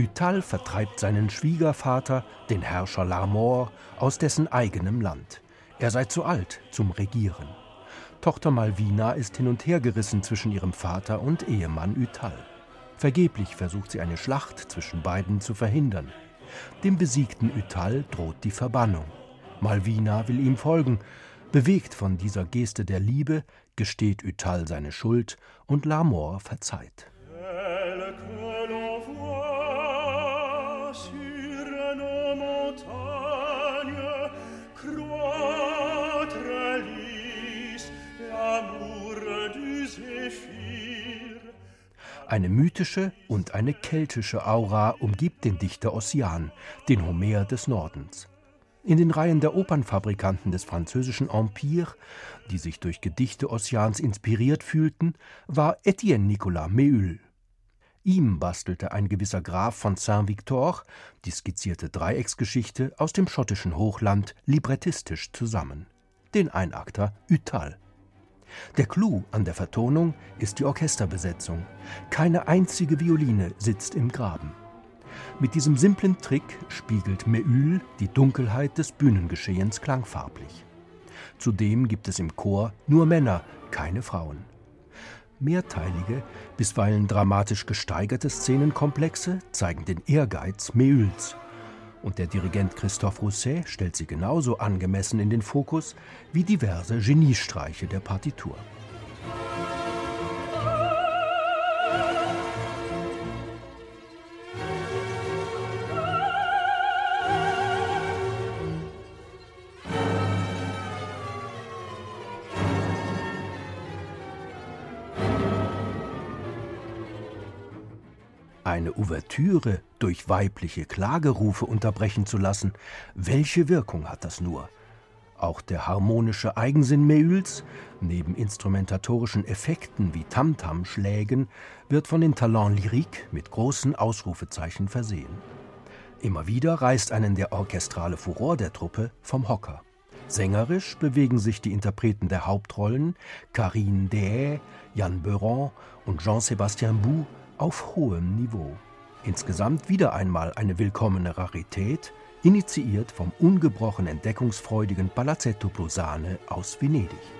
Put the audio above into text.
Utal vertreibt seinen Schwiegervater, den Herrscher Larmor, aus dessen eigenem Land. Er sei zu alt zum Regieren. Tochter Malvina ist hin und her gerissen zwischen ihrem Vater und Ehemann Utal. Vergeblich versucht sie eine Schlacht zwischen beiden zu verhindern. Dem besiegten Utal droht die Verbannung. Malvina will ihm folgen. Bewegt von dieser Geste der Liebe, gesteht Utal seine Schuld und Lamor verzeiht. Eine mythische und eine keltische Aura umgibt den Dichter Ossian, den Homer des Nordens. In den Reihen der Opernfabrikanten des französischen Empire, die sich durch Gedichte Ossians inspiriert fühlten, war Etienne Nicolas Méhul. Ihm bastelte ein gewisser Graf von Saint-Victor die skizzierte Dreiecksgeschichte aus dem schottischen Hochland librettistisch zusammen. Den Einakter Utal. Der Clou an der Vertonung ist die Orchesterbesetzung. Keine einzige Violine sitzt im Graben. Mit diesem simplen Trick spiegelt Meül die Dunkelheit des Bühnengeschehens klangfarblich. Zudem gibt es im Chor nur Männer, keine Frauen. Mehrteilige, bisweilen dramatisch gesteigerte Szenenkomplexe zeigen den Ehrgeiz Meüls und der Dirigent Christophe Rousset stellt sie genauso angemessen in den Fokus wie diverse Geniestreiche der Partitur. Eine Ouvertüre durch weibliche Klagerufe unterbrechen zu lassen, welche Wirkung hat das nur? Auch der harmonische Eigensinn Meüls, neben instrumentatorischen Effekten wie Tamtam-Schlägen, wird von den Talents lyriques mit großen Ausrufezeichen versehen. Immer wieder reißt einen der orchestrale Furor der Truppe vom Hocker. Sängerisch bewegen sich die Interpreten der Hauptrollen, Karine Dehaye, Jan Beuron und Jean-Sébastien Bou, auf hohem Niveau. Insgesamt wieder einmal eine willkommene Rarität, initiiert vom ungebrochen entdeckungsfreudigen Palazzetto Plosane aus Venedig.